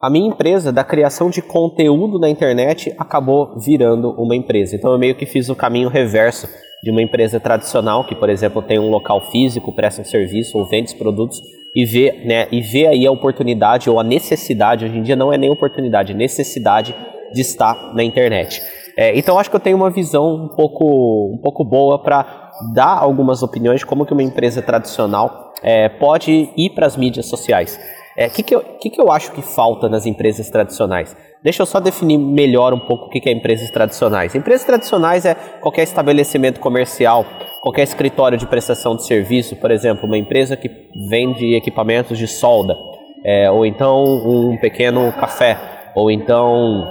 a minha empresa da criação de conteúdo na internet acabou virando uma empresa. Então eu meio que fiz o caminho reverso de uma empresa tradicional que, por exemplo, tem um local físico, presta um serviço ou vende produtos e vê, né, e vê aí a oportunidade ou a necessidade, hoje em dia não é nem oportunidade, necessidade de estar na internet. É, então acho que eu tenho uma visão um pouco, um pouco boa para dar algumas opiniões de como que uma empresa tradicional é, pode ir para as mídias sociais. O é, que, que, eu, que, que eu acho que falta nas empresas tradicionais? Deixa eu só definir melhor um pouco o que, é empresas tradicionais. Empresas tradicionais é qualquer estabelecimento comercial, qualquer escritório de prestação de serviço, por exemplo, uma empresa que vende equipamentos de solda, é, ou então um pequeno café, ou então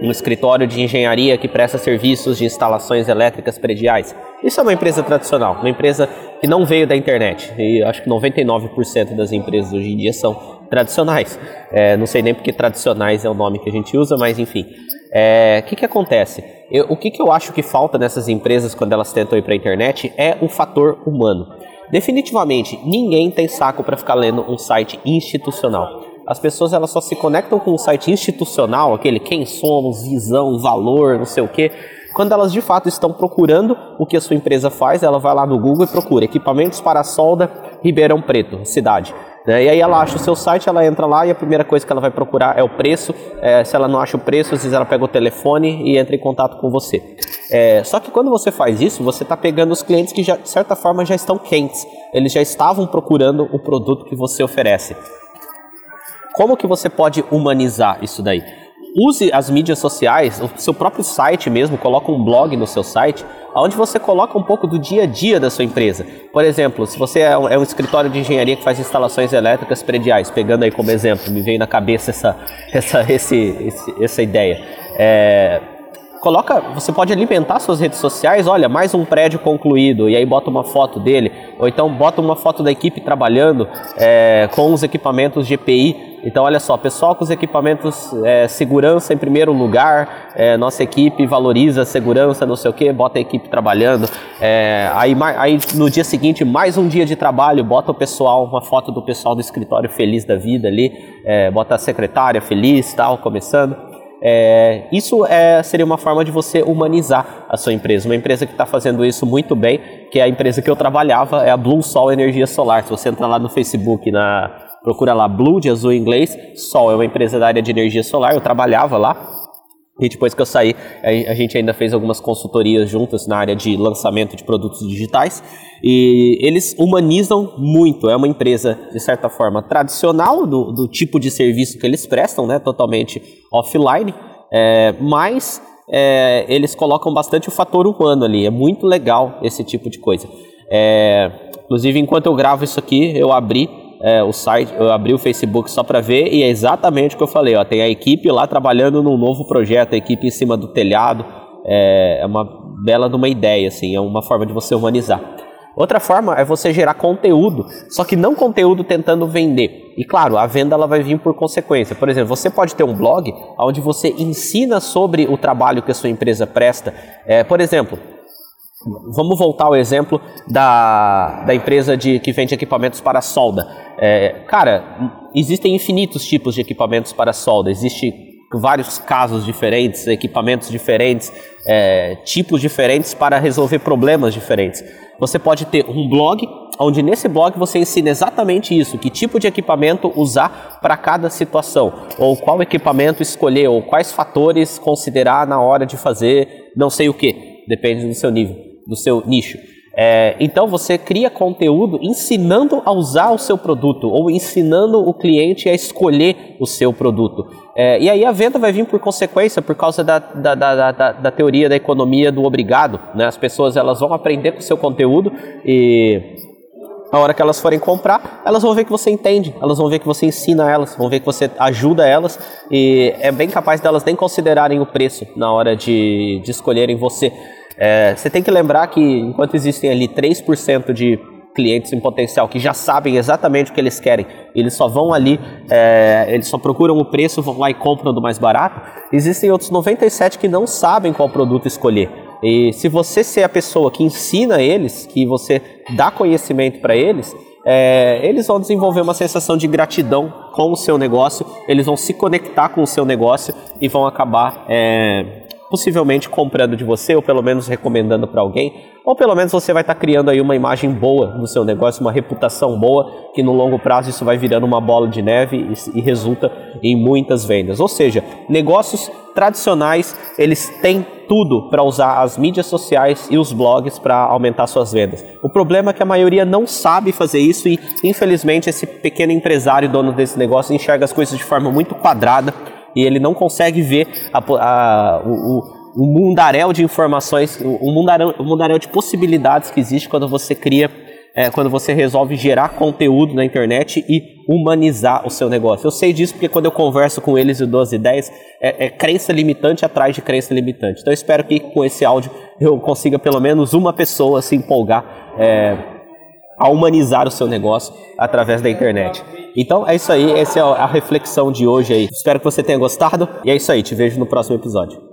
um escritório de engenharia que presta serviços de instalações elétricas prediais. Isso é uma empresa tradicional, uma empresa que não veio da internet. E acho que 99% das empresas hoje em dia são tradicionais. É, não sei nem porque tradicionais é o nome que a gente usa, mas enfim. O é, que, que acontece? Eu, o que, que eu acho que falta nessas empresas quando elas tentam ir para a internet é o fator humano. Definitivamente, ninguém tem saco para ficar lendo um site institucional. As pessoas elas só se conectam com um site institucional, aquele quem somos, visão, valor, não sei o que, quando elas de fato estão procurando o que a sua empresa faz, ela vai lá no Google e procura equipamentos para solda Ribeirão Preto, cidade. Né? E aí ela acha o seu site, ela entra lá e a primeira coisa que ela vai procurar é o preço. É, se ela não acha o preço, às vezes ela pega o telefone e entra em contato com você. É, só que quando você faz isso, você está pegando os clientes que já, de certa forma já estão quentes. Eles já estavam procurando o produto que você oferece. Como que você pode humanizar isso daí? Use as mídias sociais, o seu próprio site mesmo, coloca um blog no seu site, onde você coloca um pouco do dia a dia da sua empresa. Por exemplo, se você é um, é um escritório de engenharia que faz instalações elétricas prediais, pegando aí como exemplo, me veio na cabeça essa, essa, esse, esse, essa ideia. É, coloca, você pode alimentar suas redes sociais, olha, mais um prédio concluído, e aí bota uma foto dele, ou então bota uma foto da equipe trabalhando é, com os equipamentos GPI. Então, olha só, pessoal com os equipamentos é, segurança em primeiro lugar, é, nossa equipe valoriza a segurança, não sei o que, bota a equipe trabalhando. É, aí, aí no dia seguinte, mais um dia de trabalho, bota o pessoal, uma foto do pessoal do escritório feliz da vida ali, é, bota a secretária feliz, tal, começando. É, isso é, seria uma forma de você humanizar a sua empresa. Uma empresa que está fazendo isso muito bem, que é a empresa que eu trabalhava, é a Blue Sol Energia Solar. Se você entrar lá no Facebook, na, procura lá Blue de azul em inglês, Sol é uma empresa da área de energia solar, eu trabalhava lá. E depois que eu saí, a gente ainda fez algumas consultorias juntas na área de lançamento de produtos digitais. E eles humanizam muito. É uma empresa, de certa forma, tradicional do, do tipo de serviço que eles prestam, né? totalmente offline, é, mas é, eles colocam bastante o fator humano ali. É muito legal esse tipo de coisa. É, inclusive, enquanto eu gravo isso aqui, eu abri é, o site, eu abri o Facebook só para ver e é exatamente o que eu falei. Ó, tem a equipe lá trabalhando num novo projeto, a equipe em cima do telhado. É, é uma bela de uma ideia, assim, é uma forma de você humanizar. Outra forma é você gerar conteúdo, só que não conteúdo tentando vender. E claro, a venda ela vai vir por consequência. Por exemplo, você pode ter um blog onde você ensina sobre o trabalho que a sua empresa presta. É, por exemplo, Vamos voltar ao exemplo da, da empresa de, que vende equipamentos para solda. É, cara, existem infinitos tipos de equipamentos para solda. Existem vários casos diferentes, equipamentos diferentes, é, tipos diferentes para resolver problemas diferentes. Você pode ter um blog, onde nesse blog você ensina exatamente isso, que tipo de equipamento usar para cada situação, ou qual equipamento escolher, ou quais fatores considerar na hora de fazer não sei o que, depende do seu nível do seu nicho. É, então você cria conteúdo ensinando a usar o seu produto ou ensinando o cliente a escolher o seu produto. É, e aí a venda vai vir por consequência, por causa da, da, da, da, da teoria da economia do obrigado. Né? As pessoas elas vão aprender com o seu conteúdo e a hora que elas forem comprar, elas vão ver que você entende, elas vão ver que você ensina elas, vão ver que você ajuda elas e é bem capaz delas nem considerarem o preço na hora de, de escolherem você. É, você tem que lembrar que enquanto existem ali 3% de clientes em potencial que já sabem exatamente o que eles querem, eles só vão ali, é, eles só procuram o preço, vão lá e compram do mais barato, existem outros 97 que não sabem qual produto escolher. E se você ser a pessoa que ensina eles, que você dá conhecimento para eles, é, eles vão desenvolver uma sensação de gratidão com o seu negócio, eles vão se conectar com o seu negócio e vão acabar é, possivelmente comprando de você ou pelo menos recomendando para alguém, ou pelo menos você vai estar tá criando aí uma imagem boa do seu negócio, uma reputação boa, que no longo prazo isso vai virando uma bola de neve e, e resulta em muitas vendas. Ou seja, negócios tradicionais, eles têm tudo para usar as mídias sociais e os blogs para aumentar suas vendas. O problema é que a maioria não sabe fazer isso e, infelizmente, esse pequeno empresário, dono desse negócio, enxerga as coisas de forma muito quadrada e ele não consegue ver a, a, o, o mundaréu de informações, o mundaréu, o mundaréu de possibilidades que existe quando você cria, é, quando você resolve gerar conteúdo na internet e humanizar o seu negócio. Eu sei disso porque quando eu converso com eles e dou as ideias, é, é crença limitante atrás de crença limitante. Então eu espero que com esse áudio eu consiga pelo menos uma pessoa se empolgar é, a humanizar o seu negócio através da internet. Então é isso aí, essa é a reflexão de hoje aí. Espero que você tenha gostado e é isso aí, te vejo no próximo episódio.